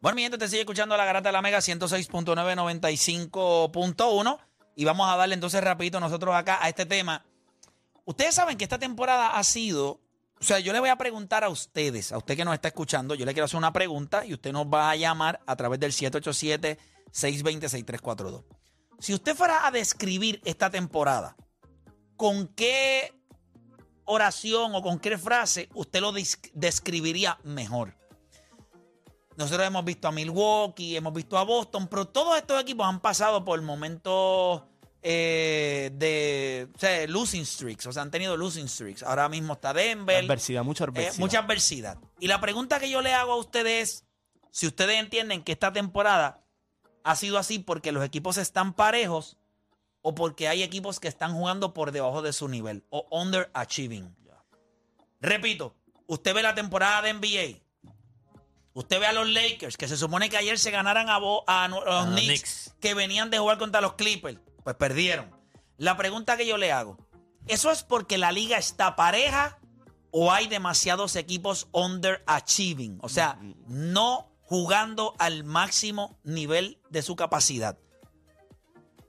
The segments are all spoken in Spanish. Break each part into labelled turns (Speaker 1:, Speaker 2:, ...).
Speaker 1: Bueno, mi gente, te sigue escuchando la garata de la Mega 106.995.1 y vamos a darle entonces rapidito nosotros acá a este tema. Ustedes saben que esta temporada ha sido, o sea, yo le voy a preguntar a ustedes, a usted que nos está escuchando, yo le quiero hacer una pregunta y usted nos va a llamar a través del 787-620-6342. Si usted fuera a describir esta temporada, ¿con qué oración o con qué frase usted lo describiría mejor? Nosotros hemos visto a Milwaukee, hemos visto a Boston, pero todos estos equipos han pasado por momentos eh, de o sea, losing streaks, o sea, han tenido losing streaks. Ahora mismo está Denver.
Speaker 2: Adversidad, mucha
Speaker 1: eh,
Speaker 2: adversidad.
Speaker 1: mucha adversidad. Y la pregunta que yo le hago a ustedes es, si ustedes entienden que esta temporada ha sido así porque los equipos están parejos o porque hay equipos que están jugando por debajo de su nivel o underachieving. Repito, usted ve la temporada de NBA, Usted ve a los Lakers, que se supone que ayer se ganaran a, los Knicks, que venían de jugar contra los Clippers. Pues perdieron. La pregunta que yo le hago, ¿eso es porque la liga está pareja o hay demasiados equipos underachieving? O sea, no jugando al máximo nivel de su capacidad.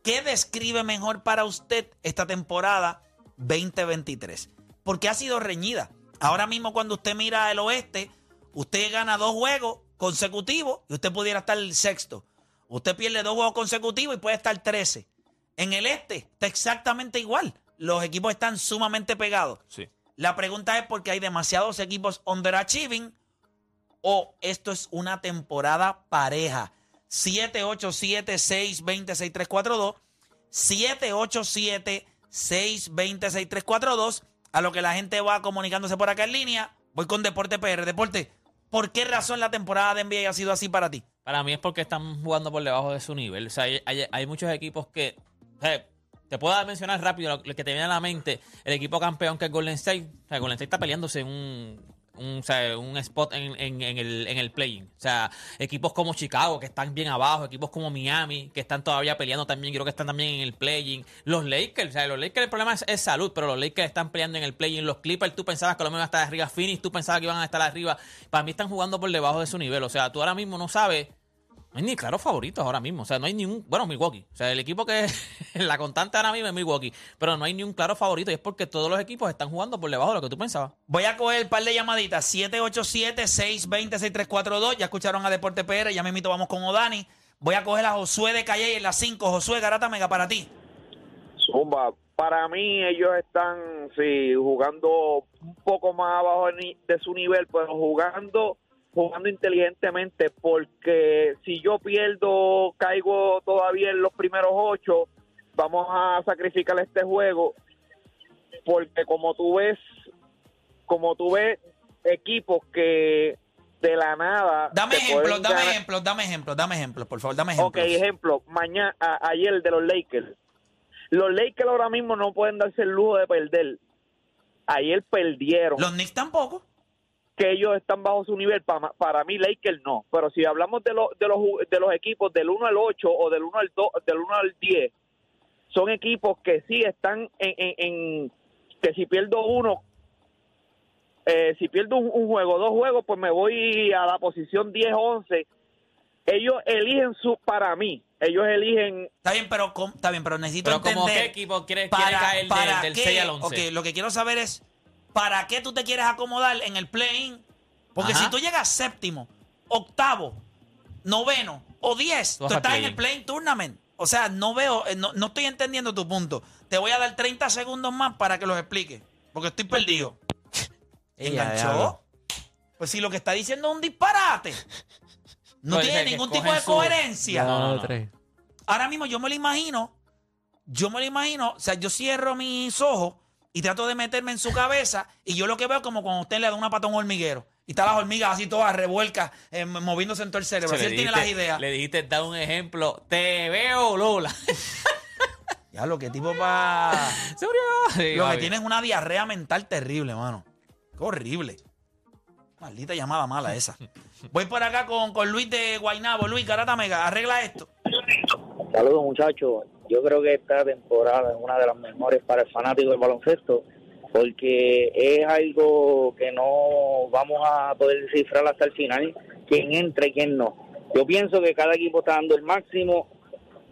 Speaker 1: ¿Qué describe mejor para usted esta temporada 2023? Porque ha sido reñida. Ahora mismo cuando usted mira el oeste, Usted gana dos juegos consecutivos y usted pudiera estar el sexto. Usted pierde dos juegos consecutivos y puede estar 13. En el este está exactamente igual. Los equipos están sumamente pegados.
Speaker 2: Sí.
Speaker 1: La pregunta es porque hay demasiados equipos underachieving o esto es una temporada pareja. 787-620-6342. 787-620-6342. A lo que la gente va comunicándose por acá en línea. Voy con Deporte PR. Deporte, ¿Por qué razón la temporada de NBA ha sido así para ti?
Speaker 3: Para mí es porque están jugando por debajo de su nivel. O sea, hay, muchos equipos que. te puedo mencionar rápido lo, que te viene a la mente. El equipo campeón que es Golden State. O sea, Golden State está peleándose en un, un, un spot en, en, el, en el playing. O sea, equipos como Chicago que están bien abajo, equipos como Miami que están todavía peleando también, creo que están también en el playing. Los Lakers, o sea, los Lakers el problema es, salud, pero los Lakers están peleando en el playing. Los Clippers, tú pensabas que lo mismo iban a estar arriba. Phoenix, tú pensabas que iban a estar arriba. Para mí están jugando por debajo de su nivel. O sea, tú ahora mismo no sabes no hay ni claros favoritos ahora mismo. O sea, no hay ni un. Bueno, Milwaukee. O sea, el equipo que es la constante ahora mismo es Milwaukee. Pero no hay ni un claro favorito. Y es porque todos los equipos están jugando por debajo de lo que tú pensabas.
Speaker 1: Voy a coger un par de llamaditas. 787-620-6342. Ya escucharon a Deporte PR. Ya me invito, vamos con Odani. Voy a coger a Josué de Calle en las 5. Josué Garata Mega para ti.
Speaker 4: Zumba, para mí ellos están, sí, jugando un poco más abajo de su nivel, pero jugando jugando inteligentemente porque si yo pierdo, caigo todavía en los primeros ocho, vamos a sacrificar este juego porque como tú ves, como tú ves equipos que de la nada.
Speaker 1: Dame ejemplos, dame ejemplos, dame ejemplos, dame ejemplos, por favor, dame ejemplos.
Speaker 4: Ok, ejemplo, mañana, ayer de los Lakers. Los Lakers ahora mismo no pueden darse el lujo de perder. Ayer perdieron.
Speaker 1: Los Knicks tampoco
Speaker 4: que ellos están bajo su nivel. Para, para mí, Lakers no. Pero si hablamos de, de, los, de los equipos del 1 al 8 o del 1 al, 2, del 1 al 10, son equipos que sí están en, en, que si pierdo uno, eh, si pierdo un, juego, dos juegos, pues me voy a la posición 10-11. Ellos eligen su, para mí, ellos eligen.
Speaker 1: Está bien, pero está bien, pero necesito
Speaker 3: pero
Speaker 1: entender.
Speaker 3: qué equipo quiere, para, caer para del, 6 al 11?
Speaker 1: Ok, lo que quiero saber es ¿para qué tú te quieres acomodar en el play-in? Porque si tú llegas séptimo, octavo, noveno o diez, tú, estás en el play-in tournament. O sea, no veo, eh, no, estoy entendiendo tu punto. Te voy a dar 30 segundos más para que los explique. Porque estoy perdido. ¿Enganchó? Pues si lo que está diciendo es un disparate. No tiene ningún tipo de coherencia. Ahora mismo yo me lo imagino. Yo me lo imagino. O sea, yo cierro mis ojos y trato de meterme en su cabeza y yo lo que veo es como cuando usted le da una pata a un hormiguero y está las hormigas así todas revueltas, eh, moviéndose en todo el cerebro. así él tiene las ideas.
Speaker 3: Le dijiste, da un ejemplo, te veo, Lola.
Speaker 1: ya, lo que tipo para... lo que tiene es una diarrea mental terrible, mano. Qué horrible. Maldita llamada mala esa. Voy por acá con, con Luis de Guainabo. Luis, Garata Mega, arregla esto.
Speaker 5: Saludos, muchachos. Yo creo que esta temporada es una de las mejores para el fanático del baloncesto porque es algo que no vamos a poder descifrar hasta el final quién entra y quién no. Yo pienso que cada equipo está dando el máximo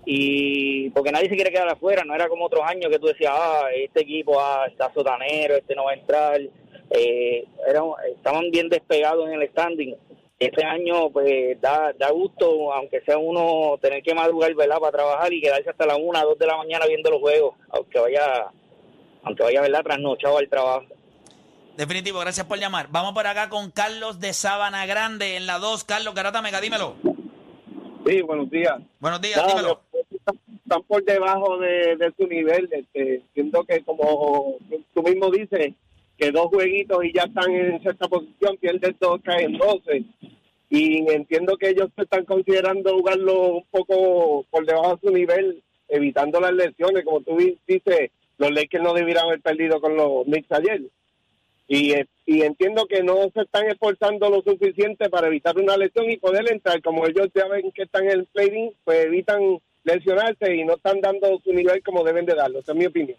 Speaker 5: y porque nadie se quiere quedar afuera, no era como otros años que tú decías, ah, este equipo ah, está sotanero, este no va a entrar, eh, era, estaban bien despegados en el standing. Este año, pues, da, da gusto, aunque sea uno tener que madrugar, ¿verdad?, para trabajar y quedarse hasta la una, dos de la mañana viendo los juegos, aunque vaya, aunque vaya, ¿verdad?, trasnochado al trabajo.
Speaker 1: Definitivo, gracias por llamar. Vamos por acá con Carlos de Sabana Grande en la 2. Carlos Garata Mega, dímelo.
Speaker 2: Sí, buenos días.
Speaker 1: Buenos días,
Speaker 2: Nada,
Speaker 1: dímelo.
Speaker 2: están- por debajo de, de su nivel. Este, siento que como tú mismo dices, que dos jueguitos y ya están en sexta posición, pierden dos, caen 12. Y entiendo que ellos se están considerando jugarlo un poco por debajo de su nivel, evitando las lesiones. Como tú di- dices, los Lakers no debieran haber perdido con los Knicks ayer. Y, y entiendo que no se están esforzando lo suficiente para evitar una lesión y poder entrar. Como ellos ya ven que están en el trading, pues evitan lesionarse y no están dando su nivel como deben de darlo. Esa es mi opinión.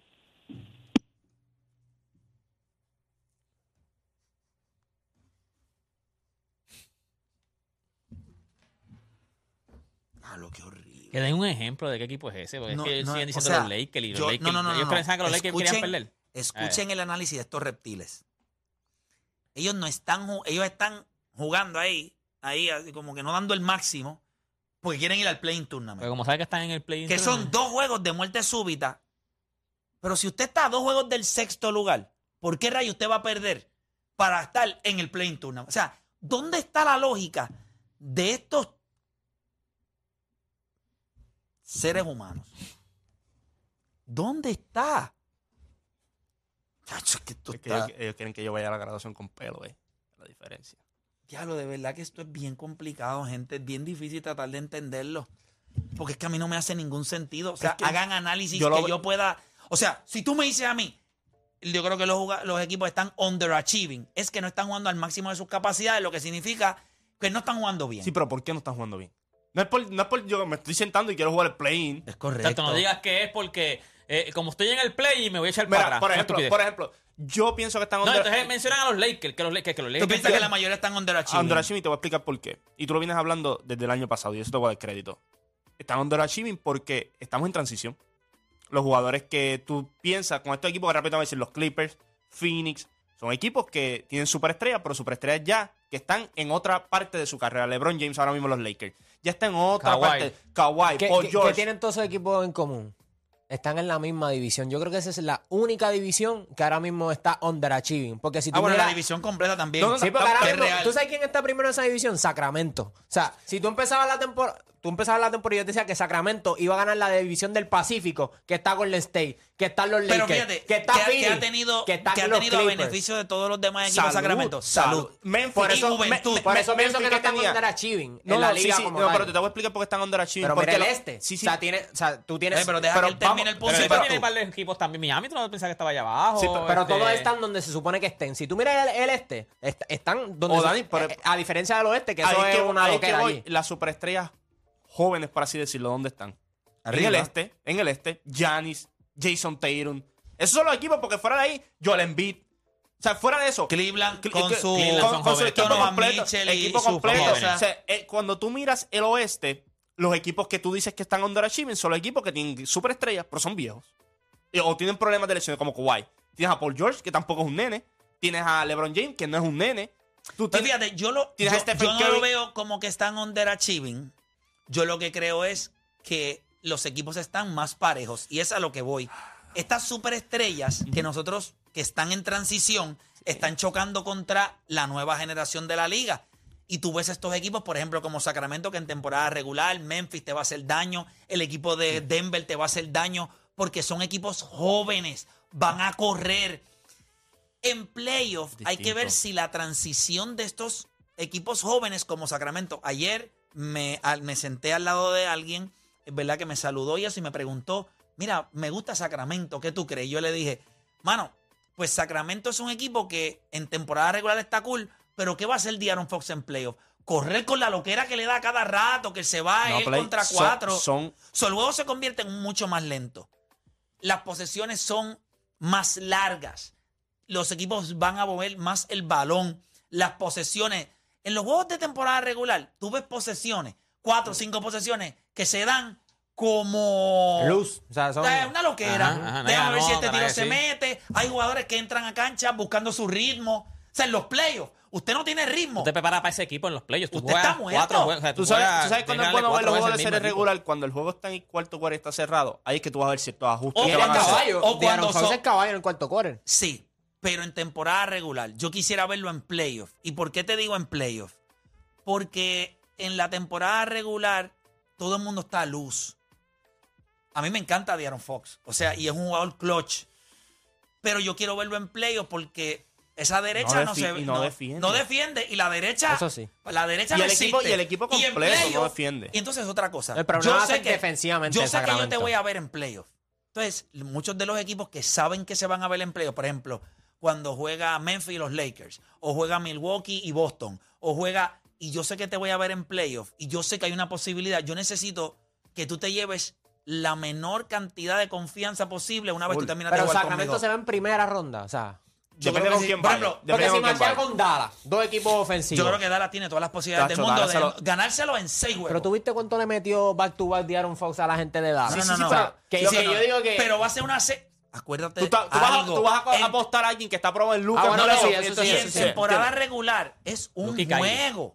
Speaker 1: Ah, lo que horrible.
Speaker 3: Que den un ejemplo de qué equipo es ese, porque
Speaker 1: No,
Speaker 3: es que
Speaker 1: no,
Speaker 3: siguen
Speaker 1: o
Speaker 3: diciendo
Speaker 1: sea,
Speaker 3: los Lakers y los
Speaker 1: yo-
Speaker 3: Lakers.
Speaker 1: no, no, no,
Speaker 3: ellos pensaban que los Lakers querían
Speaker 1: Escuchen-
Speaker 3: perder.
Speaker 1: Escuchen el análisis de estos reptiles. Ellos no están, ellos están jugando ahí, ahí, como que no dando el máximo, porque quieren ir al playing tournament.
Speaker 3: Porque como saben que están en el play
Speaker 1: que son dos juegos de muerte súbita. Pero si usted está a dos juegos del sexto lugar, ¿por qué rayo usted va a perder para estar en el playing tournament? O sea, ¿dónde está la lógica de estos seres humanos? ¿Dónde está? Chacho, que esto
Speaker 6: Es que
Speaker 1: está-
Speaker 6: ellos, ellos quieren que yo vaya a la graduación con pelo, ¿eh? La diferencia.
Speaker 1: Diablo, de verdad que esto es bien complicado, gente. Es bien difícil tratar de entenderlo. Porque es que a mí no me hace ningún sentido. O sea,
Speaker 6: Es que
Speaker 1: hagan análisis
Speaker 6: yo
Speaker 1: que yo pueda. O sea, si tú me dices a mí, yo creo que los, los equipos están underachieving. Es que no están jugando al máximo de sus capacidades, lo que significa que no están jugando bien.
Speaker 6: Sí, pero ¿por qué no están jugando bien? No es por, no es por yo me estoy sentando y quiero jugar el play-in.
Speaker 1: es
Speaker 3: O
Speaker 1: correcto.
Speaker 3: sea, tú no digas que es porque, eh, como estoy en el play y me voy a echar
Speaker 6: Mira,
Speaker 3: para atrás.
Speaker 6: por ejemplo, por ejemplo, yo pienso que están
Speaker 3: No,
Speaker 6: under-
Speaker 3: entonces mencionan a los Lakers, que los Lakers, que los Lakers.
Speaker 1: ¿Tú piensas que la mayoría están underachieving?
Speaker 6: Underachieving y te voy a explicar por qué. Y tú lo vienes hablando desde el año pasado y eso te voy a dar crédito. Están underachieving porque estamos en transición. Los jugadores que tú piensas con estos equipos que rápido te voy a decir los Clippers, Phoenix, son equipos que tienen superestrellas, pero superestrellas ya que están en otra parte de su carrera. LeBron James ahora mismo los Lakers. Ya está en otra
Speaker 3: Kawhi.
Speaker 6: parte. Kawhi,
Speaker 7: ¿Qué,
Speaker 6: Paul
Speaker 7: qué-
Speaker 6: George.
Speaker 7: qué tienen todos esos equipos en común? Están en la misma división. Yo creo que esa es la única división que ahora mismo está underachieving. Porque si tú
Speaker 1: Ah, bueno, la división completa también.
Speaker 6: No, no,
Speaker 7: Sí, porque ahora
Speaker 1: Es
Speaker 7: mismo,
Speaker 1: real.
Speaker 7: ¿tú sabes quién está primero en esa división? Sacramento. O sea, si tú empezabas la temporada, tú empezabas la temporada y yo te decía que Sacramento iba a ganar la división del Pacífico, que está Golden State, que están los Lakers,
Speaker 1: Pero fíjate,
Speaker 7: que está
Speaker 1: que, ha- que tenido,
Speaker 7: que está
Speaker 1: que ha tenido a beneficio de todos los demás equipos de Sacramento. Salud.
Speaker 6: Memphis.
Speaker 7: Por
Speaker 1: Y
Speaker 7: eso,
Speaker 1: juventud.
Speaker 7: me- por eso
Speaker 6: Me-
Speaker 7: pienso que no
Speaker 6: Memphis,
Speaker 7: están underachieving
Speaker 6: No,
Speaker 7: en la
Speaker 6: no,
Speaker 7: liga
Speaker 6: sí, sí,
Speaker 7: como
Speaker 6: no,
Speaker 7: tal.
Speaker 6: pero te voy a explicar por qué están underachieving.
Speaker 7: Pero mira
Speaker 6: porque
Speaker 7: el este.
Speaker 6: Sí, sí.
Speaker 7: O sea, tiene, o sea, tú tienes...
Speaker 1: Pero deja
Speaker 6: pero
Speaker 1: que él termine
Speaker 6: vamos-
Speaker 1: el punto.
Speaker 6: Sí, pero-
Speaker 3: tiene par de equipos también. Miami, tú no pensás que estaba allá abajo.
Speaker 6: Sí, pero-
Speaker 3: este-
Speaker 7: todos están donde se supone que estén. Si tú miras el, este, est- están donde eh, a diferencia del oeste, que eso
Speaker 6: es que-
Speaker 7: una
Speaker 6: que
Speaker 7: loquera allí.
Speaker 6: Las superestrellas jóvenes, por así decirlo, ¿dónde están?
Speaker 1: Arriba.
Speaker 6: En el este, en el este, Giannis, Jason Tatum. Esos son los equipos porque fuera de ahí, Joel Embiid. O sea, fuera de eso.
Speaker 1: Cleveland
Speaker 6: Cl-
Speaker 1: con su,
Speaker 3: Cleveland
Speaker 6: con,
Speaker 3: son
Speaker 6: con su
Speaker 3: jóvenes
Speaker 6: equipo
Speaker 1: Donovan
Speaker 6: completo. Equipo completo. O sea, eh, cuando tú miras el oeste, los equipos que tú dices que están underachieving son los equipos que tienen superestrellas, pero son viejos. O tienen problemas de lesiones como Kawhi. Tienes a Paul George, que tampoco es un nene. Tienes a LeBron James, que no es un nene. Tú tienes-
Speaker 1: fíjate, yo, lo,
Speaker 6: tienes
Speaker 1: yo,
Speaker 6: a Stephen
Speaker 1: yo no
Speaker 6: Curry.
Speaker 1: lo veo como que están underachieving. Yo lo que creo es que los equipos están más parejos. Y es a lo que voy. Estas superestrellas que nosotros, que están en transición, están chocando contra la nueva generación de la liga. Y tú ves estos equipos, por ejemplo, como Sacramento, que en temporada regular, Memphis te va a hacer daño, el equipo de Denver te va a hacer daño, porque son equipos jóvenes, van a correr. En playoff hay que ver si la transición de estos equipos jóvenes como Sacramento. Ayer me, al- me senté al lado de alguien, es verdad que me saludó y y me preguntó, mira, me gusta Sacramento, ¿qué tú crees? Yo le dije, mano, pues Sacramento es un equipo que en temporada regular está cool, pero ¿qué va a hacer Diaron Fox en playoff? Correr con la loquera que le da cada rato, que él se va
Speaker 6: No,
Speaker 1: él
Speaker 6: play-
Speaker 1: contra
Speaker 6: son-
Speaker 1: cuatro.
Speaker 6: Son,
Speaker 1: So, el juego se convierte en mucho más lento. Las posesiones son más largas. Los equipos van a mover más el balón. Las posesiones. En los juegos de temporada regular, tú ves posesiones cuatro o cinco posesiones que se dan como...
Speaker 7: Luz. O sea, son-
Speaker 1: Es una loquera.
Speaker 3: Ajá, ajá,
Speaker 1: Déjame
Speaker 3: no,
Speaker 1: ver si este tiro se
Speaker 3: sí.
Speaker 1: mete. Hay jugadores que entran a cancha buscando su ritmo. O sea, en los playoffs, usted no tiene ritmo.
Speaker 3: Tú te preparas para ese equipo en los playoffs. Tú
Speaker 1: Usted
Speaker 3: juegas
Speaker 1: está muerto.
Speaker 3: cuatro juegos. o sea,
Speaker 6: Tú sabes,
Speaker 3: juegas-
Speaker 6: tú sabes cuándo es bueno ver los juegos de serie regular, cuando el juego está en el cuarto cuarto y está cerrado, ahí es que tú vas a ver ciertos ajustes
Speaker 1: O
Speaker 6: que
Speaker 7: Y
Speaker 6: van
Speaker 7: el
Speaker 6: a hacer.
Speaker 7: caballo.
Speaker 1: o cuando son-
Speaker 7: es caballo en el cuarto quarter.
Speaker 1: Sí, pero en temporada regular. Yo quisiera verlo en playoff. ¿Y por qué te digo en playoff? Porque en la temporada regular todo el mundo está a luz. A mí me encanta Aaron Fox. O sea, y es un jugador clutch. Pero yo quiero verlo en playoff porque esa derecha no, se
Speaker 6: y no defiende.
Speaker 1: no defiende. Y la derecha.
Speaker 7: Eso sí.
Speaker 1: La derecha
Speaker 6: Y
Speaker 1: no
Speaker 6: el equipo- y el equipo completo no defiende.
Speaker 1: Y entonces otra cosa.
Speaker 7: El problema
Speaker 1: yo sé que,
Speaker 7: defensivamente
Speaker 1: Yo sé que yo te voy a ver en playoff. Entonces, muchos de los equipos que saben que se van a ver en playoff, por ejemplo, cuando juega Memphis y los Lakers, o juega Milwaukee y Boston, o juega, y yo sé que te voy a ver en playoff, y yo sé que hay una posibilidad, yo necesito que tú te lleves la menor cantidad de confianza posible una vez tú
Speaker 6: Full.
Speaker 1: terminas de
Speaker 7: Pero
Speaker 1: jugar
Speaker 7: Sacramento
Speaker 1: conmigo.
Speaker 7: se va en primera ronda. O sea,
Speaker 1: Yo
Speaker 6: Depende con
Speaker 1: que sí.
Speaker 6: quién
Speaker 1: Por ejemplo,
Speaker 7: porque si
Speaker 6: vaya.
Speaker 7: con Dallas, dos equipos ofensivos.
Speaker 1: yo creo que Dallas tiene todas las posibilidades
Speaker 6: Tacho,
Speaker 1: del mundo
Speaker 6: Dallas
Speaker 1: de
Speaker 6: se lo-
Speaker 1: ganárselo en seis juegos.
Speaker 7: Pero tú viste cuánto le metió back to back de Aaron Fox a la gente de Dallas.
Speaker 1: No, no,
Speaker 7: Sí,
Speaker 1: no,
Speaker 7: sí,
Speaker 1: no.
Speaker 7: pero- que,
Speaker 1: que
Speaker 7: yo digo que.
Speaker 1: Pero va a ser una... se- Acuérdate
Speaker 6: Tú, ta- tú vas, a, tú vas a
Speaker 1: En-
Speaker 6: apostar a alguien que está probado en Lucas.
Speaker 7: Ah, bueno,
Speaker 1: No,
Speaker 7: no,
Speaker 1: no,
Speaker 7: sí, eso sí,
Speaker 1: en
Speaker 7: sí.
Speaker 1: temporada regular es un juego.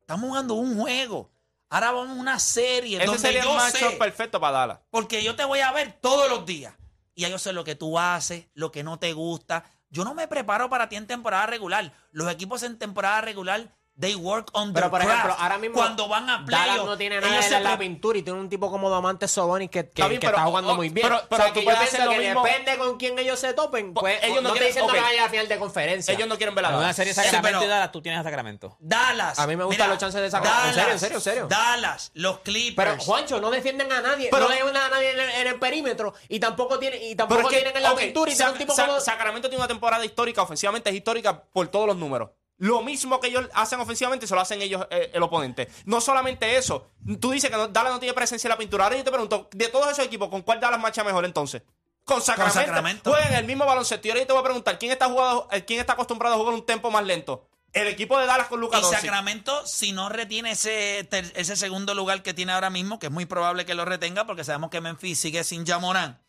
Speaker 1: Estamos jugando un juego. Ahora vamos a una serie
Speaker 6: Ese
Speaker 1: donde
Speaker 6: sería el
Speaker 1: yo sé,
Speaker 6: perfecto para Dallas.
Speaker 1: porque yo te voy a ver todos los días. Y yo sé lo que tú haces, lo que no te gusta. Yo no me preparo para ti en temporada regular. Los equipos en temporada regular, they work on
Speaker 7: Pero
Speaker 1: their
Speaker 7: por
Speaker 1: craft.
Speaker 7: ejemplo, ahora mismo
Speaker 1: cuando van a playoff,
Speaker 7: no tiene
Speaker 1: ellos
Speaker 7: nada
Speaker 1: se
Speaker 7: en la pintura y tiene un tipo como Domantes Sobonis que, que,
Speaker 6: Está bien,
Speaker 7: que
Speaker 6: pero-
Speaker 7: está jugando
Speaker 6: oh,
Speaker 7: muy bien.
Speaker 6: pero-
Speaker 7: O sea,
Speaker 6: pero
Speaker 7: que
Speaker 6: tú
Speaker 7: yo
Speaker 6: puedes
Speaker 7: pienso que
Speaker 6: mismo.
Speaker 7: depende con quién ellos se topen. Pues,
Speaker 6: ellos no
Speaker 7: no, te
Speaker 6: quieren-
Speaker 7: diciendo
Speaker 6: ok.
Speaker 7: que vaya a la final de conferencia.
Speaker 6: Ellos no quieren ver a
Speaker 3: En una serie Sacramento y Dallas, tú tienes a Sacramento.
Speaker 1: Dallas.
Speaker 7: A mí me gustan los chances de sacar- en serio, en serio, en serio.
Speaker 1: Dallas, los Clippers.
Speaker 7: Pero Juancho, no defienden a nadie,
Speaker 6: Pero-
Speaker 7: no defienden a nadie en el, en el perímetro y tampoco tienen y tampoco tienen en la pintura y
Speaker 6: Sacramento tiene una temporada histórica, ofensivamente es histórica por todos los números. Lo mismo que ellos hacen ofensivamente, se lo hacen ellos, eh, el oponente. No solamente eso. Tú dices que no- Dallas no tiene presencia en la pintura. Ahora yo te pregunto, de todos esos equipos, ¿con cuál Dallas marcha mejor entonces? Con Sacramento.
Speaker 1: Sacramento.
Speaker 6: Juegan el mismo baloncesto. Y ahora yo te voy a preguntar, ¿quién está, jugado, eh, ¿quién está acostumbrado a jugar un tempo más lento? El equipo de Dallas con Lucas
Speaker 1: Y Sacramento, si no retiene ese, ese segundo lugar que tiene ahora mismo, que es muy probable que lo retenga porque sabemos que Memphis sigue sin Jamoran,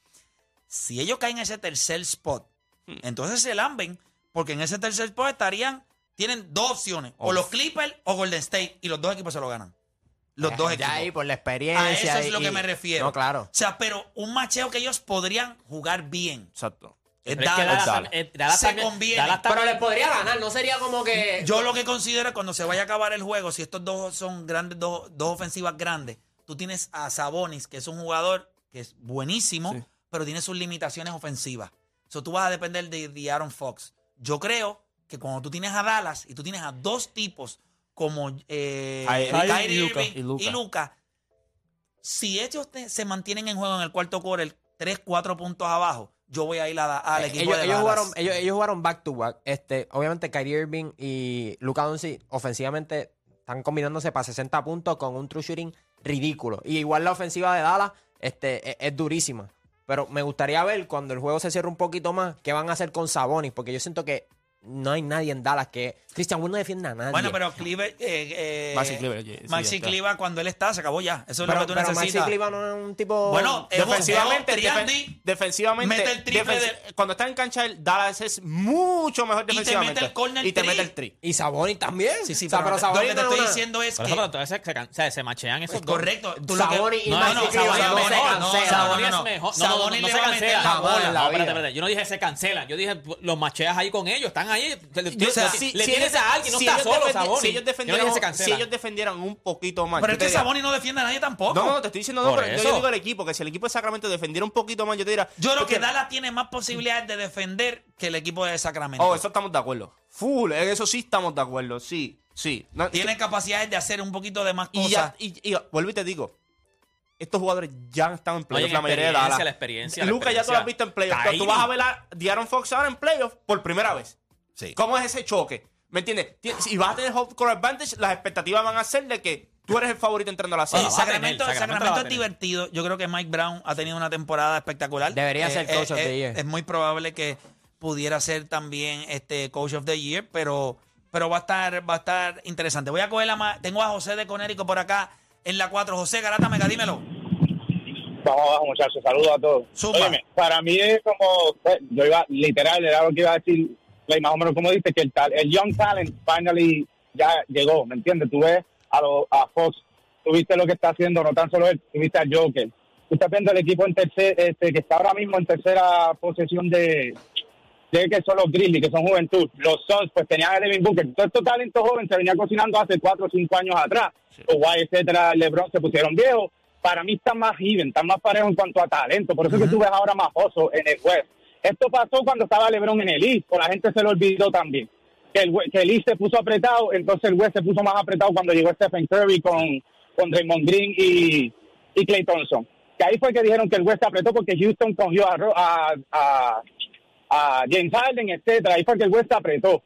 Speaker 1: si ellos caen en ese tercer spot,
Speaker 6: Hmm.
Speaker 1: entonces se lamben, porque en ese tercer spot estarían, tienen dos opciones, o los Clippers o Golden State, y los dos equipos se lo ganan. Los dos
Speaker 7: Ya
Speaker 1: equipos.
Speaker 7: ahí por la experiencia.
Speaker 1: A eso es
Speaker 7: y-
Speaker 1: lo que me refiero.
Speaker 7: No, claro.
Speaker 1: O sea, pero un macheo que ellos podrían jugar bien.
Speaker 6: Exacto.
Speaker 1: Es
Speaker 3: Pero es que
Speaker 1: Dallas.
Speaker 3: Dallas,
Speaker 6: Dallas.
Speaker 3: eh,
Speaker 1: Se
Speaker 3: también-
Speaker 1: conviene.
Speaker 3: Dallas
Speaker 7: Pero les podría ganar, no sería como que
Speaker 1: Yo lo que considero es cuando se vaya a acabar el juego, si estos dos son grandes, dos, dos ofensivas grandes, tú tienes a Sabonis, que es un jugador que es buenísimo,
Speaker 6: Sí.
Speaker 1: pero tiene sus limitaciones ofensivas. So, tú vas a depender de, de Aaron Fox. Yo creo que cuando tú tienes a Dallas y tú tienes a dos tipos como eh,
Speaker 6: Kyrie
Speaker 1: Kyrie
Speaker 6: y Luka. Y Luka.
Speaker 1: y Luka, si ellos te- se mantienen en juego en el cuarto quarter, 3, 4 puntos abajo, yo voy a ir a- al
Speaker 7: Eh,
Speaker 1: equipo
Speaker 7: ellos,
Speaker 1: de
Speaker 7: ellos
Speaker 1: Dallas.
Speaker 7: jugaron, ellos, ellos jugaron back to back. Este, obviamente Kyrie Irving y Luka Doncic ofensivamente están combinándose para 60 puntos con un true shooting ridículo. Y igual la ofensiva de Dallas este, es, es durísima. Pero me gustaría ver cuando el juego se cierre un poquito más qué van a hacer con Sabonis, porque yo siento que no hay nadie en Dallas que Christian Wood no defiende a nadie.
Speaker 1: Bueno, pero Cleaver, eh, eh,
Speaker 6: Maxi Kleber, sí, sí,
Speaker 1: Maxi. Kleber, cuando él está, se acabó ya. Eso es
Speaker 7: pero,
Speaker 1: lo que tú
Speaker 7: pero Maxi
Speaker 1: necesitas.
Speaker 7: Kleber no es un tipo
Speaker 1: Bueno,
Speaker 6: defensivamente,
Speaker 1: es un
Speaker 6: defen-
Speaker 1: triandi,
Speaker 6: defensivamente
Speaker 1: mete el triple
Speaker 6: defen-
Speaker 1: de-
Speaker 6: cuando está en cancha el Dallas es mucho mejor
Speaker 1: te
Speaker 6: defensivamente
Speaker 1: mete el corner
Speaker 6: y te mete el tri
Speaker 7: y Sabonis también.
Speaker 1: Sí, sí,
Speaker 7: O sea,
Speaker 1: pero,
Speaker 7: pero
Speaker 1: lo que te estoy
Speaker 7: una-
Speaker 1: diciendo es
Speaker 3: Por
Speaker 1: que...
Speaker 3: eso, pero entonces se, o sea, se machean esos
Speaker 1: es correcto. Tú
Speaker 7: Sabonis y Maxi
Speaker 1: Sabonis
Speaker 7: no Sabonis
Speaker 3: es mejor. No, no, se
Speaker 1: va a meter
Speaker 3: cancelan.
Speaker 1: la
Speaker 7: jamás
Speaker 1: bola.
Speaker 7: en la
Speaker 3: No, espérate,
Speaker 7: vida.
Speaker 3: espérate. Yo no dije se cancelan. Yo dije los macheas ahí con ellos. Están ahí. Le,
Speaker 1: Yo- o sea,
Speaker 3: le-
Speaker 1: si-
Speaker 3: le
Speaker 6: si
Speaker 3: tienes
Speaker 6: ellos-
Speaker 3: a alguien. No
Speaker 6: si
Speaker 3: está
Speaker 6: ellos
Speaker 3: solo, Sabonis.
Speaker 6: si ellos
Speaker 3: no
Speaker 6: defendieran si ellos defendieran un poquito más
Speaker 1: Pero es que Sabonis no defiende a nadie tampoco.
Speaker 6: no, no, te estoy diciendo no,
Speaker 3: Por
Speaker 6: pero yo digo el equipo, que si el equipo de Sacramento defendiera un poquito más, yo te diría.
Speaker 1: Yo creo que Dallas tiene más posibilidades de defender que el equipo de Sacramento.
Speaker 6: Oh, eso estamos de acuerdo. Full, en eso sí estamos de acuerdo, sí, sí. No,
Speaker 1: Tiene capacidades de hacer un poquito de más
Speaker 6: y
Speaker 1: cosas.
Speaker 6: ya, y, y vuelvo y te digo, estos jugadores ya están en
Speaker 3: Oye,
Speaker 6: playoff, la mayoría de Dallas.
Speaker 3: la experiencia, la
Speaker 6: Lucas ya tú lo has visto en playoff.
Speaker 3: Kyrie.
Speaker 6: Tú vas a ver a De'Aaron Fox ahora en playoff por primera vez.
Speaker 1: Sí.
Speaker 6: ¿Cómo es ese choque? ¿Me entiendes? Ti- Si vas a tener home court advantage, las expectativas van a ser de que tú eres el favorito entrando a la
Speaker 1: Eh,
Speaker 6: serie.
Speaker 3: tener,
Speaker 1: Sacramento, es divertido. Yo creo que Mike Brown ha tenido una temporada espectacular.
Speaker 7: Debería ser coach of the
Speaker 1: eh,
Speaker 7: year.
Speaker 1: Es muy probable que pudiera ser también este coach of the year, pero pero va a estar, va a estar interesante. Voy a coger la ma- Tengo a José de Conérico por acá en la 4. José Garata Mega, dímelo.
Speaker 5: Vamos abajo, muchachos. Saludos a todos. Óyeme, para mí es como, yo iba, literal, era lo que iba a decir, Clay, más o menos como dice, que el, tal, el Young Talent finally ya llegó, ¿me entiendes? Tú ves a, lo- a Fox, tú viste lo que está haciendo, no tan solo él, tú viste a Joker. Tú estás viendo el equipo en tercer, este, que está ahora mismo en tercera posesión de, de que son los Grizzlies, que son juventud. Los Suns, pues tenían a Devin Booker. Todo este talento joven se venía cocinando hace cuatro o cinco años atrás. Kawhi, etcétera, LeBron se pusieron viejos. Para mí están más even, están más parejos en cuanto a talento. Por eso es que tú ves ahora más oso en el West. Esto pasó cuando estaba LeBron en el East, o la gente se lo olvidó también. Que el, que el East se puso apretado, entonces el West se puso más apretado cuando llegó Stephen Curry con, con Draymond Green y, y Clay Thompson. Que ahí fue que dijeron que el West se apretó porque Houston cogió a, a, a, a James Harden, etcétera. Ahí fue que el West se apretó.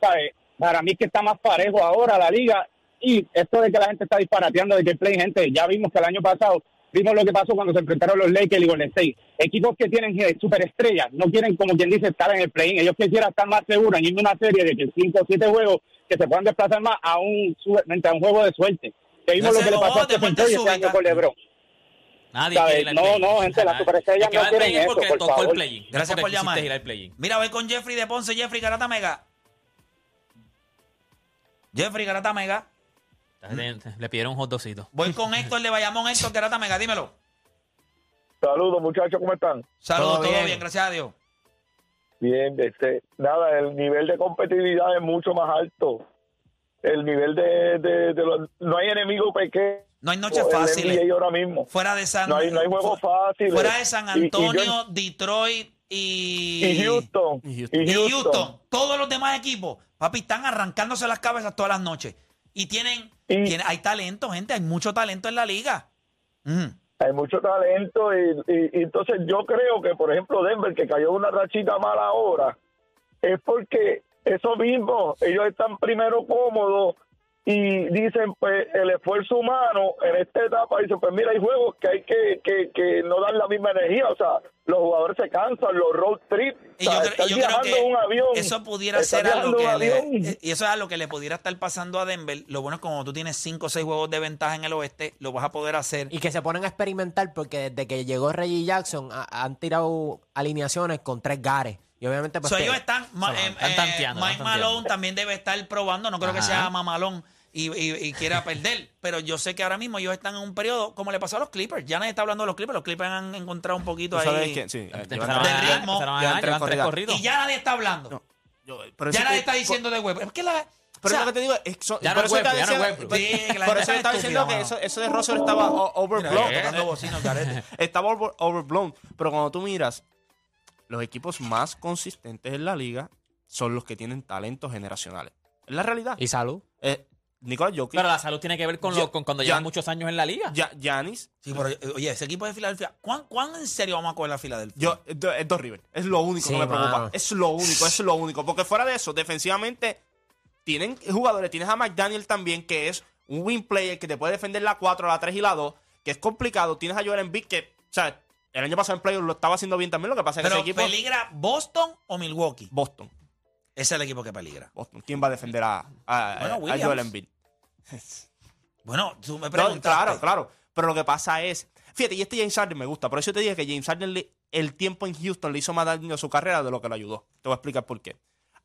Speaker 5: ¿Sabe? Para mí que está más parejo ahora la liga. Y esto de que la gente está disparateando de que play, gente, ya vimos que el año pasado vimos lo que pasó cuando se enfrentaron los Lakers y Golden State. Equipos que tienen eh, superestrellas, no quieren, como quien dice, estar en el play-in. Ellos quisieran estar más seguros en ir a una serie de que 5 o 7 juegos que se puedan desplazar más a un, a un juego de suerte. Que vimos
Speaker 1: Ese
Speaker 5: lo que le pasó a Stephen este
Speaker 1: súbita.
Speaker 5: año con LeBron.
Speaker 3: Nadie
Speaker 5: ¿Sabes?
Speaker 3: quiere ir al
Speaker 5: No, no, gente, las
Speaker 3: Nadie.
Speaker 5: superestrellas no quieren eso,
Speaker 3: porque
Speaker 5: por
Speaker 3: tocó el play-in.
Speaker 1: Gracias
Speaker 3: porque
Speaker 1: por llamar.
Speaker 3: ir al play-in.
Speaker 1: Mira, voy con Jeffrey de Ponce. Jeffrey Garata Mega. Jeffrey Garata Mega.
Speaker 3: Le pidieron un hot dogcito.
Speaker 1: Voy con Héctor de Bayamón. Héctor Garata Mega, dímelo.
Speaker 8: Saludos muchachos, ¿cómo están?
Speaker 1: Saludos,
Speaker 7: Todo
Speaker 1: todo
Speaker 7: bien.
Speaker 1: bien, gracias a Dios.
Speaker 8: Bien, este, nada, el nivel de competitividad es mucho más alto. El nivel de, de, de los- no hay enemigo pequeño.
Speaker 1: No hay noches fáciles.
Speaker 8: Ahora mismo.
Speaker 1: Fuera de San
Speaker 8: No hay, no hay juegos fáciles.
Speaker 1: Fuera de San
Speaker 8: Y- y yo-
Speaker 1: Antonio, Detroit y,
Speaker 8: Y, Houston.
Speaker 6: Y Houston.
Speaker 1: y Houston. Todos los demás equipos, papi, están arrancándose las cabezas todas las noches. Y tienen,
Speaker 8: Y-
Speaker 1: hay talento, gente, hay mucho talento en la liga.
Speaker 8: Hay mucho talento y, y- y entonces yo creo que, por ejemplo, Denver, que cayó una rachita mala ahora, es porque eso mismo, ellos están primero cómodos y dicen, pues, el esfuerzo humano en esta etapa, dicen, pues mira, hay juegos que hay que, que, que no dan la misma energía, o sea, los jugadores se cansan, los road trips,
Speaker 1: Y
Speaker 8: o sea,
Speaker 1: yo, cre-
Speaker 8: estás
Speaker 1: y yo creo
Speaker 8: viajando
Speaker 1: que
Speaker 8: en un avión.
Speaker 1: eso pudiera ser algo que le, eh, y eso es algo que le pudiera estar pasando a Denver. Lo bueno es como tú tienes 5 o 6 juegos de ventaja en el oeste, lo vas a poder hacer.
Speaker 7: Y que se ponen a experimentar porque desde que llegó Reggie Jackson ha- han tirado alineaciones con tres gares. Y obviamente pues
Speaker 1: So,
Speaker 7: que-
Speaker 1: ellos están, eh,
Speaker 3: están
Speaker 1: eh,
Speaker 3: tanteando,
Speaker 1: Mike
Speaker 3: están tanteando.
Speaker 1: Malone también debe estar probando, no creo que sea mamalón y, y- y quiera perder, pero yo sé que ahora mismo ellos están en un periodo, como le pasó a los Clippers, ya nadie está hablando de los Clippers, los Clippers han encontrado un poquito
Speaker 6: ¿Tú sabes
Speaker 1: ahí.
Speaker 6: que- sí,
Speaker 1: de ritmo. Y ya nadie está hablando.
Speaker 6: Yo- pero
Speaker 1: ya nadie
Speaker 6: que-
Speaker 1: está diciendo de web. Es que la.
Speaker 6: Pero
Speaker 1: o sea,
Speaker 6: lo que te digo es. son-
Speaker 3: Ya no
Speaker 6: por
Speaker 3: es
Speaker 6: eso estaba
Speaker 3: Westbrook, ya no es
Speaker 6: diciendo- por eso
Speaker 1: está
Speaker 6: estaba diciendo que eso, eso de Russell estaba overblown.
Speaker 1: Mira, carete.
Speaker 6: estaba over- overblown. Pero cuando tú miras, los equipos más consistentes en la liga son los que tienen talentos generacionales. Es la realidad.
Speaker 7: Y salud.
Speaker 6: Eh, Nicolás Jokic,
Speaker 3: Pero la salud tiene que ver con,
Speaker 6: Ya-
Speaker 3: lo, con cuando llevan muchos años en la liga.
Speaker 6: Ya- Giannis.
Speaker 1: Sí, pero oye, ese equipo de Filadelfia, ¿cuán, cuán en serio vamos a coger la Filadelfia?
Speaker 6: Yo, es do- es dos River. Es lo único
Speaker 7: Sí,
Speaker 6: que me preocupa.
Speaker 7: mano.
Speaker 6: Es lo único, es lo único. Porque fuera de eso, defensivamente, tienen jugadores. Tienes a McDaniel también, que es un win player que te puede defender la 4, la 3 y la 2, que es complicado. Tienes a Joel Embiid, que, o sea, el año pasado en playoff lo estaba haciendo bien también. Lo que pasa es que
Speaker 1: pero
Speaker 6: ese equipo.
Speaker 1: ¿peligra Boston o Milwaukee?
Speaker 6: Boston.
Speaker 1: Ese es el equipo que peligra.
Speaker 6: Boston. ¿Quién va a defender a, a,
Speaker 1: Bueno,
Speaker 6: a. Joel Embiid?
Speaker 1: Bueno, tú me
Speaker 6: No,
Speaker 1: preguntaste.
Speaker 6: claro, claro. Pero lo que pasa es. Fíjate, y este James Harden me gusta. Por eso yo te dije que James Harden le- el tiempo en Houston le hizo más daño a su carrera de lo que lo ayudó. Te voy a explicar por qué.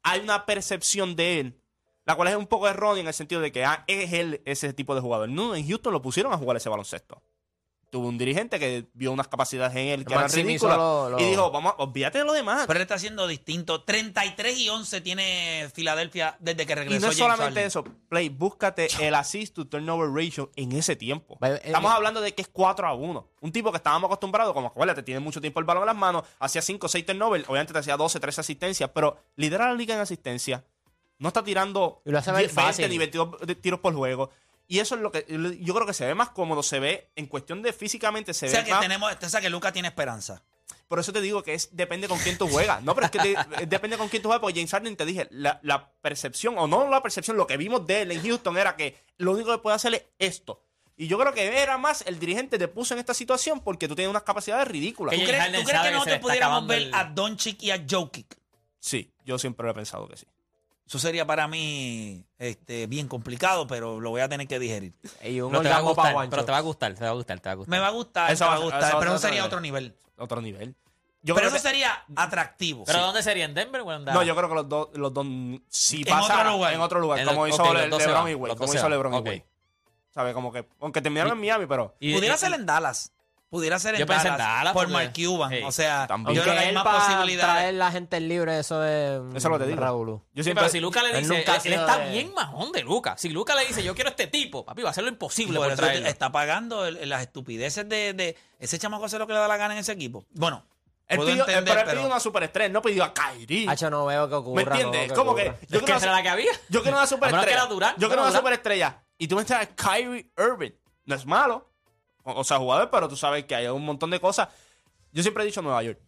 Speaker 6: Hay una percepción de él, la cual es un poco errónea en el sentido de que ah, es él ese tipo de jugador. No, en Houston lo pusieron a jugar ese baloncesto. Tuvo un dirigente que vio unas capacidades en él que eran ridículas.
Speaker 7: lo- lo-
Speaker 6: Y dijo, vamos, olvídate de lo demás.
Speaker 1: Pero él está haciendo distinto. 33 y 11 tiene Filadelfia desde que
Speaker 6: Y
Speaker 1: regresó
Speaker 6: no es
Speaker 1: James
Speaker 6: solamente
Speaker 1: Harden.
Speaker 6: eso, Play, búscate el assist to turnover ratio en ese tiempo.
Speaker 7: Eh,
Speaker 6: Estamos
Speaker 7: eh,
Speaker 6: hablando de que es 4 a 1. Un tipo que estábamos acostumbrados, como acuérdate, tiene mucho tiempo el balón en las manos, hacía 5 o 6 turnovers, obviamente te hacía 12, 13 asistencias, pero lidera la liga en asistencia. No está tirando
Speaker 7: Y lo hace ver
Speaker 6: 10, 20
Speaker 7: fácil.
Speaker 6: ni 22 de- tiros por juego. Y eso es lo que yo creo que se ve más cómodo, se ve en cuestión de físicamente, se
Speaker 1: O sea
Speaker 6: ve
Speaker 1: que
Speaker 6: más.
Speaker 1: tenemos, o sea que Luca tiene esperanza.
Speaker 6: Por eso te digo que es depende con quién tú juegas. No, pero es que te- depende con quién tú juegas, porque James Harden te dije, la, la percepción, o no la percepción, lo que vimos de él en Houston era que lo único que puede hacer es esto. Y yo creo que era más el dirigente te puso en esta situación porque tú tienes unas capacidades ridículas.
Speaker 1: ¿Tú crees, tú crees que nosotros pudiéramos ver
Speaker 3: el-
Speaker 1: a Doncic y a Jokic?
Speaker 6: Sí, yo siempre he pensado que sí.
Speaker 1: Eso sería para mí este, bien complicado, pero lo voy a tener que digerir.
Speaker 7: Y un
Speaker 3: Pero te va a gustar,
Speaker 7: Juancho.
Speaker 3: pero te va a gustar, te va a gustar, te va a gustar.
Speaker 1: Me va a gustar,
Speaker 6: Eso
Speaker 1: me
Speaker 6: va-
Speaker 1: a gustar,
Speaker 6: eso
Speaker 1: pero eso sería
Speaker 6: otro
Speaker 1: nivel.
Speaker 6: Otro nivel. Yo
Speaker 1: pero
Speaker 6: creo
Speaker 1: eso
Speaker 6: que-
Speaker 1: sería atractivo.
Speaker 3: ¿Pero
Speaker 1: Sí.
Speaker 3: dónde sería? ¿En Denver o en Dallas?
Speaker 6: No, yo creo que los dos, los dos si
Speaker 1: En
Speaker 6: pasa
Speaker 1: otro lugar.
Speaker 6: en otro lugar,
Speaker 3: En
Speaker 6: como hizo
Speaker 3: ok,
Speaker 6: Le-
Speaker 3: los dos se
Speaker 6: LeBron y Wade, como hizo LeBron y Wade. ¿Sabes? Como que, aunque terminaron en Miami, pero
Speaker 3: Y-
Speaker 1: Pudiera
Speaker 3: y-
Speaker 1: ser en Dallas. Pudiera ser en
Speaker 3: Yo pensé
Speaker 1: Dallas.
Speaker 3: en Dallas,
Speaker 1: por
Speaker 3: porque-
Speaker 1: Mark Cuban.
Speaker 3: Sí,
Speaker 1: o sea,
Speaker 6: también.
Speaker 1: yo creo que
Speaker 7: Aunque
Speaker 1: hay
Speaker 7: él
Speaker 1: más
Speaker 7: para
Speaker 1: posibilidades.
Speaker 7: traer la gente libre, eso es...
Speaker 6: Eso es lo que te digo.
Speaker 7: Raúl.
Speaker 6: yo
Speaker 3: Sí,
Speaker 6: siempre
Speaker 3: pero si Luca le
Speaker 7: Él
Speaker 3: dice,
Speaker 7: nunca ha
Speaker 3: él,
Speaker 7: sido
Speaker 3: está
Speaker 7: de-
Speaker 3: bien majón de Luca. Si Luca le dice, yo quiero este tipo, papi, va a hacer lo imposible
Speaker 1: Por
Speaker 3: por,
Speaker 1: eso
Speaker 3: traerlo.
Speaker 1: está pagando el- las estupideces de, de- Ese chamaco hace lo que le da la gana en ese equipo. Bueno,
Speaker 6: él
Speaker 1: puedo
Speaker 6: pidió, él-
Speaker 1: entender,
Speaker 6: pero él
Speaker 1: pero-
Speaker 6: pidió una superestrella, él no pidió a Kyrie.
Speaker 7: Hacho, no veo que ocurra.
Speaker 6: ¿Me
Speaker 7: no
Speaker 6: entiendes?
Speaker 7: veo
Speaker 6: como que
Speaker 7: ocurra.
Speaker 6: yo
Speaker 3: es
Speaker 6: quiero
Speaker 3: que
Speaker 6: una,
Speaker 3: será la que había.
Speaker 6: yo quiero una superestrella.
Speaker 3: que era Durant,
Speaker 6: yo
Speaker 3: no
Speaker 6: quiero
Speaker 3: era
Speaker 6: una
Speaker 3: Durant.
Speaker 6: superestrella. Y tú me traes a Kyrie Irving. No es malo. O, o sea, jugador, pero tú sabes que hay un montón de cosas. Yo siempre he dicho Nueva York.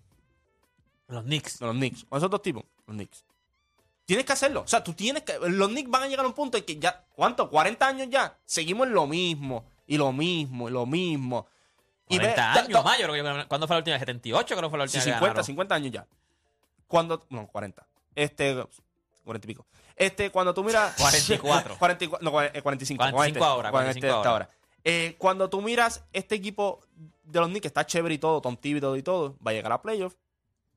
Speaker 3: Los Knicks.
Speaker 6: No, los Knicks. Con esos dos tipos, los Knicks. Tienes que hacerlo. O sea, tú tienes que. Los Knicks van a llegar a un punto en que ya. ¿Cuánto? 40 años ya. Seguimos en lo mismo. Y lo mismo. Y lo mismo. Y ve-
Speaker 3: 40 años más, yo creo que ¿Cuándo fue la última? 78 creo que fue la
Speaker 6: Sí,
Speaker 3: última. que
Speaker 6: 50,
Speaker 3: ganaron.
Speaker 6: 50 años ya. Cuando. No, 40. Este. 40 y pico. Este, cuando tú miras.
Speaker 3: 44.
Speaker 6: 44 no, cuar- eh, 45. con
Speaker 3: 45
Speaker 6: este,
Speaker 3: ahora,
Speaker 6: con
Speaker 3: 45
Speaker 6: este hasta
Speaker 3: ahora.
Speaker 6: Eh, cuando tú miras este equipo de los Knicks, que está chévere y todo, Tom Thibodeau y todo, va a llegar a playoffs,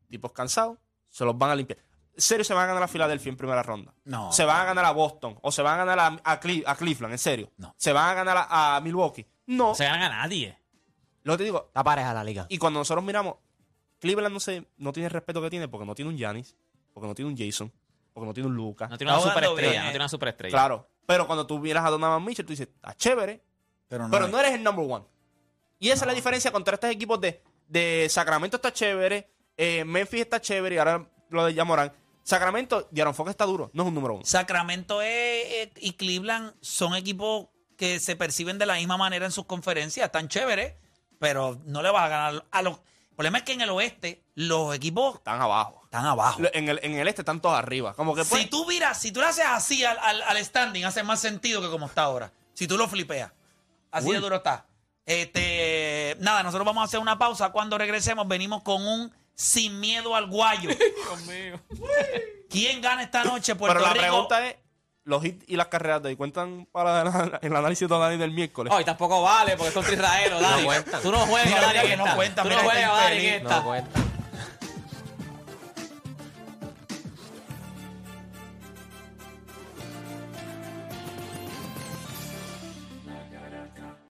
Speaker 6: tipos cansados, se los van a limpiar. serio se van a ganar a Filadelfia en primera ronda?
Speaker 1: No.
Speaker 6: ¿Se van a ganar a Boston? ¿O se van a ganar a, a Cle- a Cleveland? ¿En serio?
Speaker 1: No.
Speaker 6: ¿Se van a ganar a, a Milwaukee? No.
Speaker 3: No se ganan a nadie.
Speaker 6: Lo que te digo,
Speaker 7: Está pareja la liga.
Speaker 6: y cuando nosotros miramos, Cleveland no, se, no tiene el respeto que tiene porque no tiene un Giannis, porque no tiene un Jason, porque no tiene un Lucas.
Speaker 3: No tiene una superestrella.
Speaker 1: bien,
Speaker 3: No tiene una superestrella.
Speaker 6: Claro. Pero cuando tú miras a Donovan Mitchell, tú dices, está chévere,
Speaker 1: Pero no,
Speaker 6: pero no eres el number one. Y esa es la diferencia contra estos equipos de, de Sacramento está chévere, eh, Memphis está chévere y ahora lo de Yamoran. Sacramento, Diaron Fox está duro, no es un número uno.
Speaker 1: Sacramento es- eh, y Cleveland son equipos que se perciben de la misma manera en sus conferencias, están chéveres, pero no le vas a ganar a los. El problema es que en el oeste los equipos
Speaker 6: Están abajo.
Speaker 1: están abajo.
Speaker 6: Lo- En el, en el este están todos arriba. Como que pues,
Speaker 1: Si tú miras, si tú le haces así al, al- al standing, hace más sentido que como está ahora. Si tú lo flipeas. Así de duro está. Este, nada, nosotros vamos a hacer una pausa. Cuando regresemos, venimos con un sin miedo al guayo.
Speaker 3: Dios mío.
Speaker 1: ¿Quién gana esta noche? Puerto
Speaker 6: pero la
Speaker 1: Rico.
Speaker 6: pregunta es, los hits y las carreras de ahí cuentan para la- el análisis de Dani del miércoles.
Speaker 3: Ay, tampoco vale porque es contra Israel, Dani.
Speaker 7: cuentan.
Speaker 3: Tú no juegas, Dani,
Speaker 1: no
Speaker 3: esta.
Speaker 1: cuenta,
Speaker 3: Tú no juegas, Dani.
Speaker 7: No cuenta.